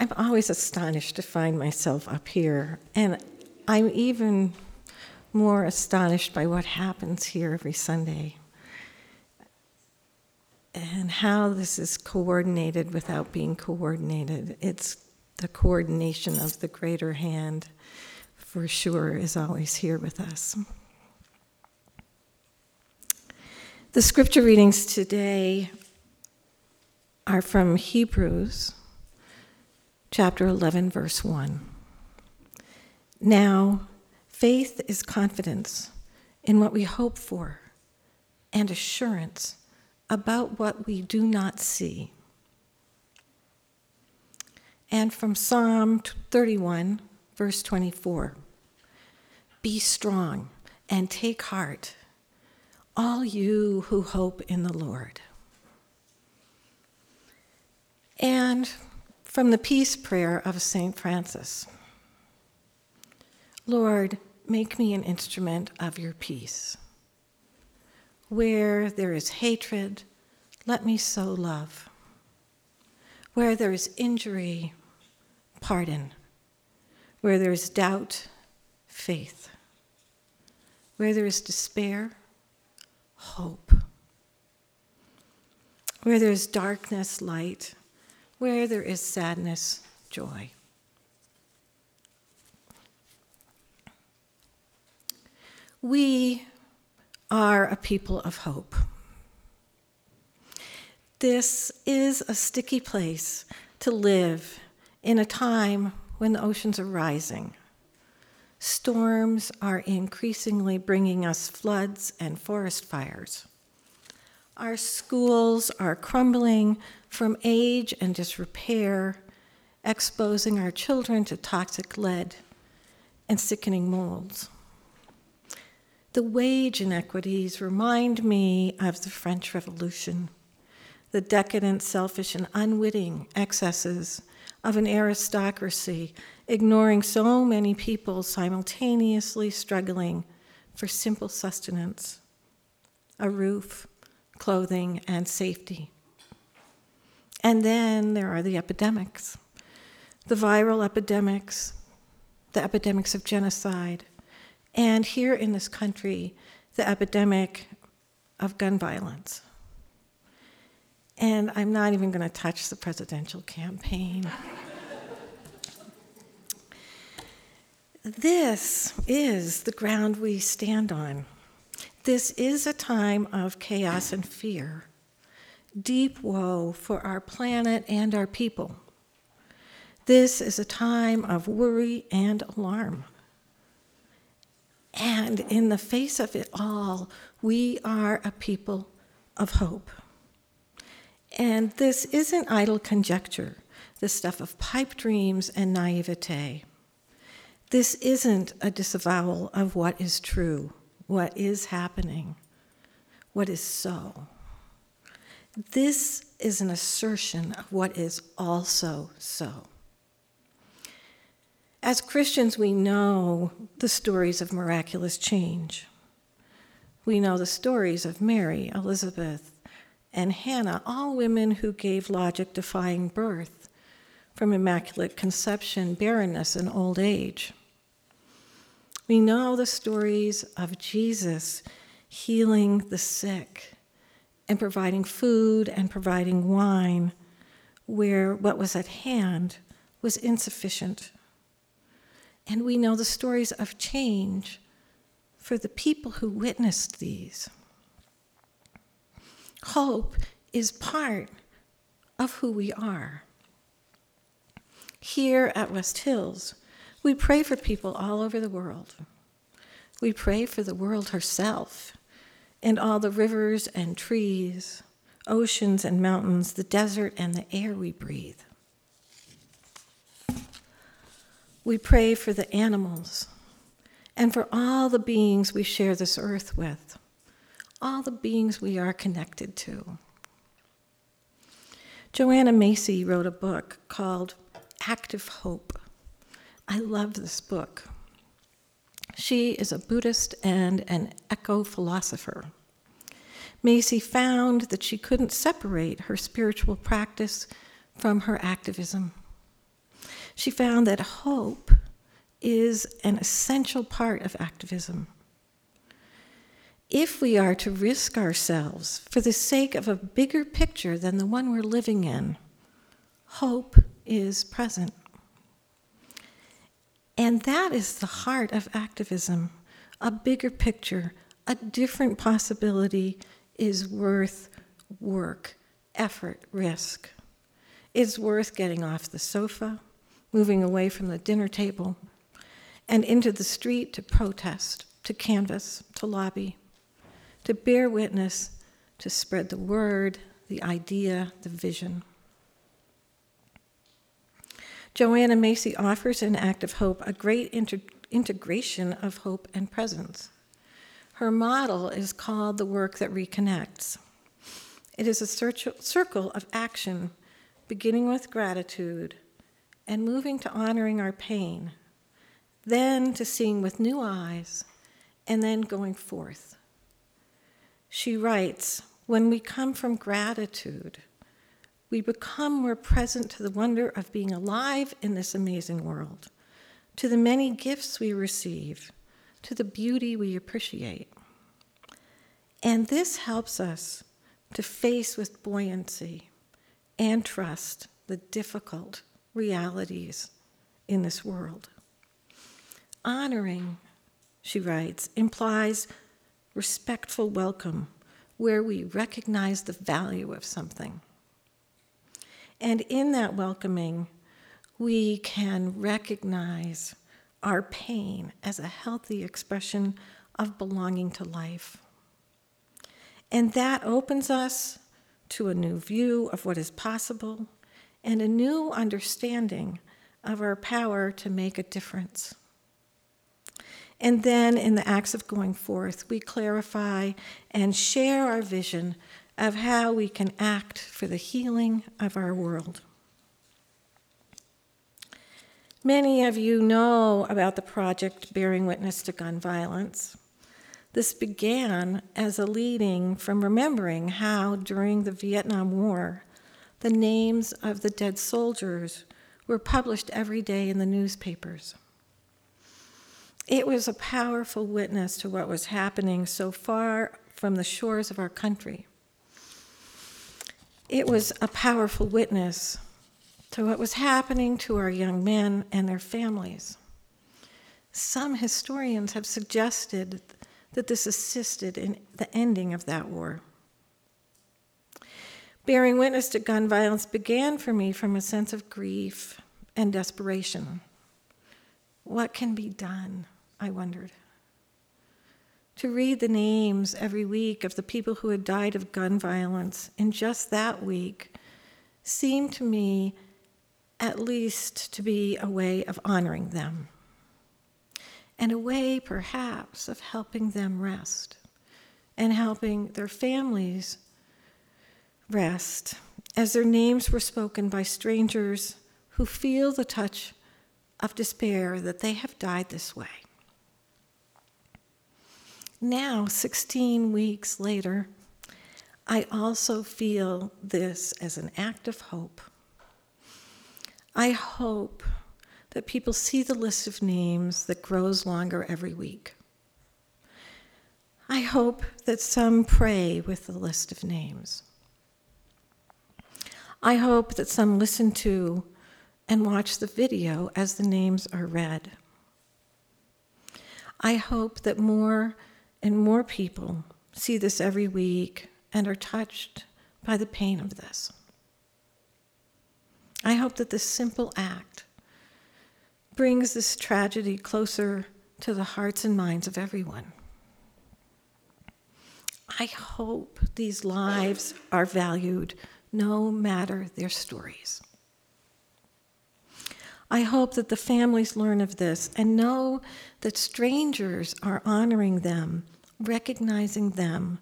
I'm always astonished to find myself up here, and I'm even more astonished by what happens here every Sunday and how this is coordinated without being coordinated. It's the coordination of the greater hand, for sure, is always here with us. The scripture readings today are from Hebrews chapter 11, verse 1. Now, faith is confidence in what we hope for and assurance about what we do not see. And from Psalm 31, verse 24 Be strong and take heart, all you who hope in the Lord. And from the peace prayer of St. Francis Lord, make me an instrument of your peace. Where there is hatred, let me sow love. Where there is injury, pardon. Where there is doubt, faith. Where there is despair, hope. Where there is darkness, light where there is sadness, joy. We are a people of hope. This is a sticky place to live in a time when the oceans are rising. Storms are increasingly bringing us floods and forest fires. Our schools are crumbling from age and disrepair, exposing our children to toxic lead and sickening molds. The wage inequities remind me of the French Revolution, the decadent, selfish, and unwitting excesses of an aristocracy, ignoring so many people simultaneously struggling for simple sustenance, a roof, clothing, and safety. And then there are the epidemics the viral epidemics, the epidemics of genocide, and here in this country, the epidemic of gun violence. And I'm not even going to touch the presidential campaign. this is the ground we stand on. This is a time of chaos and fear, deep woe for our planet and our people. This is a time of worry and alarm. And in the face of it all, we are a people of hope. And this isn't idle conjecture, the stuff of pipe dreams and naivete. This isn't a disavowal of what is true what is happening, what is so. This is an assertion of what is also so. As Christians, we know the stories of miraculous change. We know the stories of Mary, Elizabeth, and Hannah, all women who gave logic defying birth from immaculate conception, barrenness, and old age. We know the stories of Jesus healing the sick and providing food and providing wine where what was at hand was insufficient. And we know the stories of change for the people who witnessed these. Hope is part of who we are. Here at West Hills, we pray for people all over the world. We pray for the world herself and all the rivers and trees, oceans and mountains, the desert and the air we breathe. We pray for the animals and for all the beings we share this earth with, all the beings we are connected to. Joanna Macy wrote a book called Active Hope. I love this book. She is a Buddhist and an eco philosopher. Macy found that she couldn't separate her spiritual practice from her activism. She found that hope is an essential part of activism. If we are to risk ourselves for the sake of a bigger picture than the one we're living in, hope is present. And that is the heart of activism a bigger picture, a different possibility is worth work, effort, risk. It's worth getting off the sofa, moving away from the dinner table, and into the street to protest, to canvass, to lobby, to bear witness, to spread the word, the idea, the vision. Joanna Macy offers in Active Hope a great inter- integration of hope and presence. Her model is called the work that reconnects. It is a circle of action, beginning with gratitude and moving to honoring our pain, then to seeing with new eyes, and then going forth. She writes When we come from gratitude, we become more present to the wonder of being alive in this amazing world, to the many gifts we receive, to the beauty we appreciate. And this helps us to face with buoyancy and trust the difficult realities in this world. Honoring, she writes, implies respectful welcome where we recognize the value of something and in that welcoming, we can recognize our pain as a healthy expression of belonging to life. And that opens us to a new view of what is possible and a new understanding of our power to make a difference. And then in the acts of going forth, we clarify and share our vision of how we can act for the healing of our world. Many of you know about the project Bearing Witness to Gun Violence. This began as a leading from remembering how, during the Vietnam War, the names of the dead soldiers were published every day in the newspapers. It was a powerful witness to what was happening so far from the shores of our country. It was a powerful witness to what was happening to our young men and their families. Some historians have suggested that this assisted in the ending of that war. Bearing witness to gun violence began for me from a sense of grief and desperation. What can be done? I wondered to read the names every week of the people who had died of gun violence in just that week seemed to me at least to be a way of honoring them and a way perhaps of helping them rest and helping their families rest as their names were spoken by strangers who feel the touch of despair that they have died this way. Now, 16 weeks later, I also feel this as an act of hope. I hope that people see the list of names that grows longer every week. I hope that some pray with the list of names. I hope that some listen to and watch the video as the names are read. I hope that more and more people see this every week and are touched by the pain of this. I hope that this simple act brings this tragedy closer to the hearts and minds of everyone. I hope these lives are valued no matter their stories. I hope that the families learn of this and know that strangers are honoring them, recognizing them,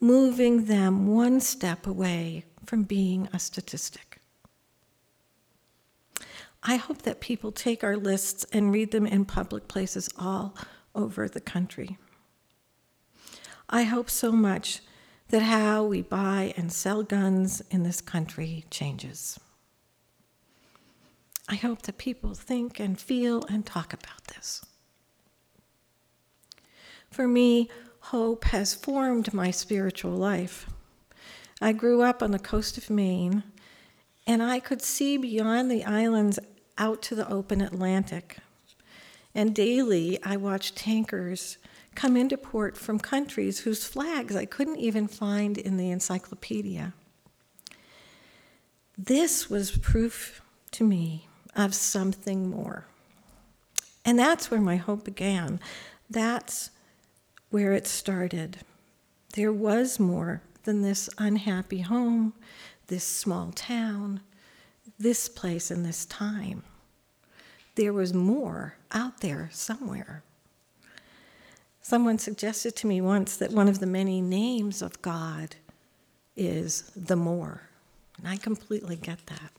moving them one step away from being a statistic. I hope that people take our lists and read them in public places all over the country. I hope so much that how we buy and sell guns in this country changes. I hope that people think and feel and talk about this. For me, hope has formed my spiritual life. I grew up on the coast of Maine, and I could see beyond the islands out to the open Atlantic. And daily I watched tankers come into port from countries whose flags I couldn't even find in the encyclopedia. This was proof to me of something more. And that's where my hope began. That's where it started. There was more than this unhappy home, this small town, this place, and this time. There was more out there somewhere. Someone suggested to me once that one of the many names of God is the more. And I completely get that.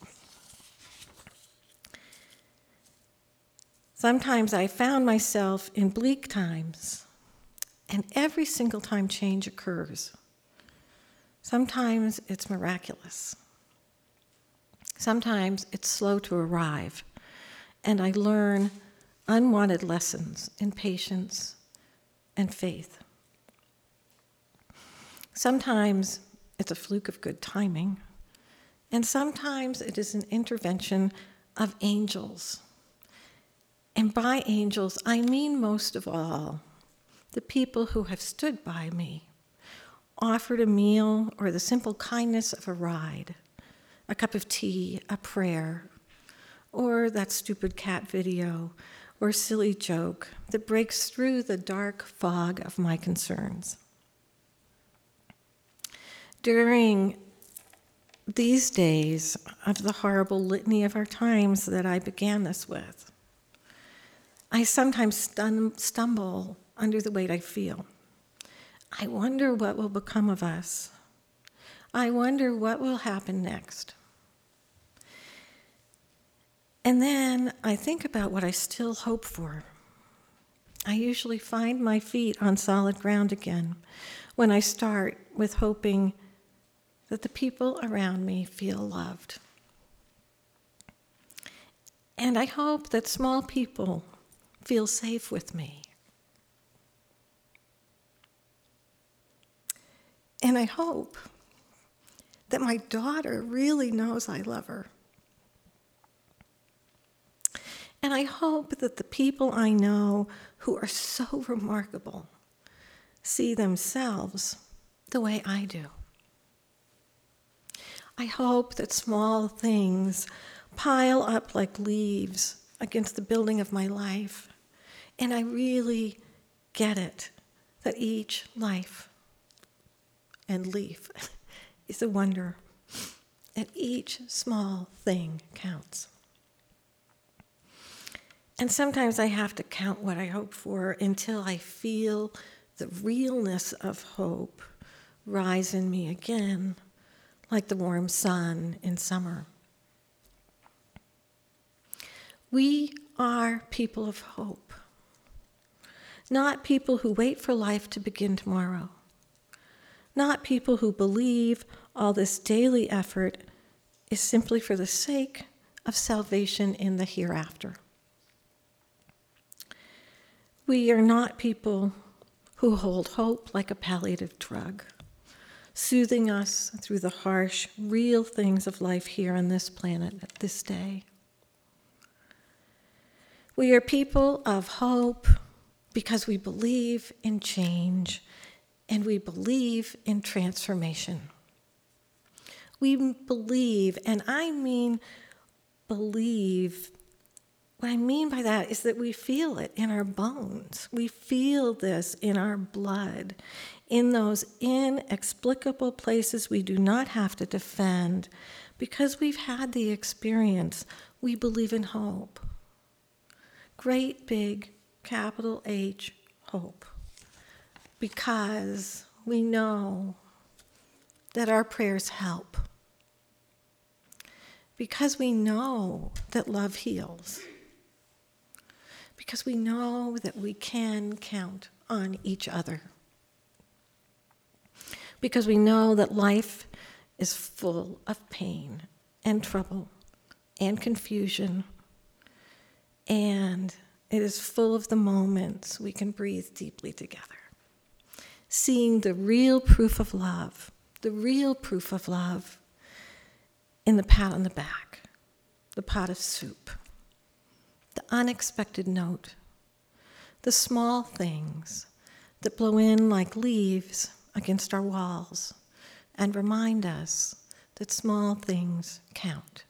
Sometimes I found myself in bleak times, and every single time change occurs. Sometimes it's miraculous. Sometimes it's slow to arrive, and I learn unwanted lessons in patience and faith. Sometimes it's a fluke of good timing, and sometimes it is an intervention of angels. And by angels, I mean most of all the people who have stood by me, offered a meal or the simple kindness of a ride, a cup of tea, a prayer, or that stupid cat video or silly joke that breaks through the dark fog of my concerns. During these days of the horrible litany of our times that I began this with, I sometimes stumble under the weight I feel. I wonder what will become of us. I wonder what will happen next. And then I think about what I still hope for. I usually find my feet on solid ground again when I start with hoping that the people around me feel loved. And I hope that small people feel safe with me. And I hope that my daughter really knows I love her. And I hope that the people I know who are so remarkable see themselves the way I do. I hope that small things pile up like leaves against the building of my life, and I really get it that each life and leaf is a wonder, and each small thing counts. And sometimes I have to count what I hope for until I feel the realness of hope rise in me again, like the warm sun in summer. We are people of hope, not people who wait for life to begin tomorrow, not people who believe all this daily effort is simply for the sake of salvation in the hereafter. We are not people who hold hope like a palliative drug, soothing us through the harsh, real things of life here on this planet at this day. We are people of hope because we believe in change and we believe in transformation. We believe, and I mean believe. What I mean by that is that we feel it in our bones. We feel this in our blood, in those inexplicable places we do not have to defend because we've had the experience. We believe in hope. Great big capital H hope. Because we know that our prayers help. Because we know that love heals. Because we know that we can count on each other. Because we know that life is full of pain and trouble and confusion, and it is full of the moments we can breathe deeply together. Seeing the real proof of love, the real proof of love in the pat on the back, the pot of soup, the unexpected note, the small things that blow in like leaves against our walls and remind us that small things count.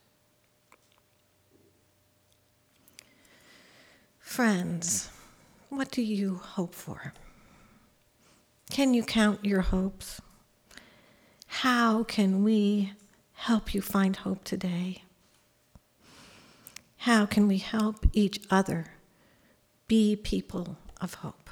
Friends, what do you hope for? Can you count your hopes? How can we help you find hope today? How can we help each other be people of hope?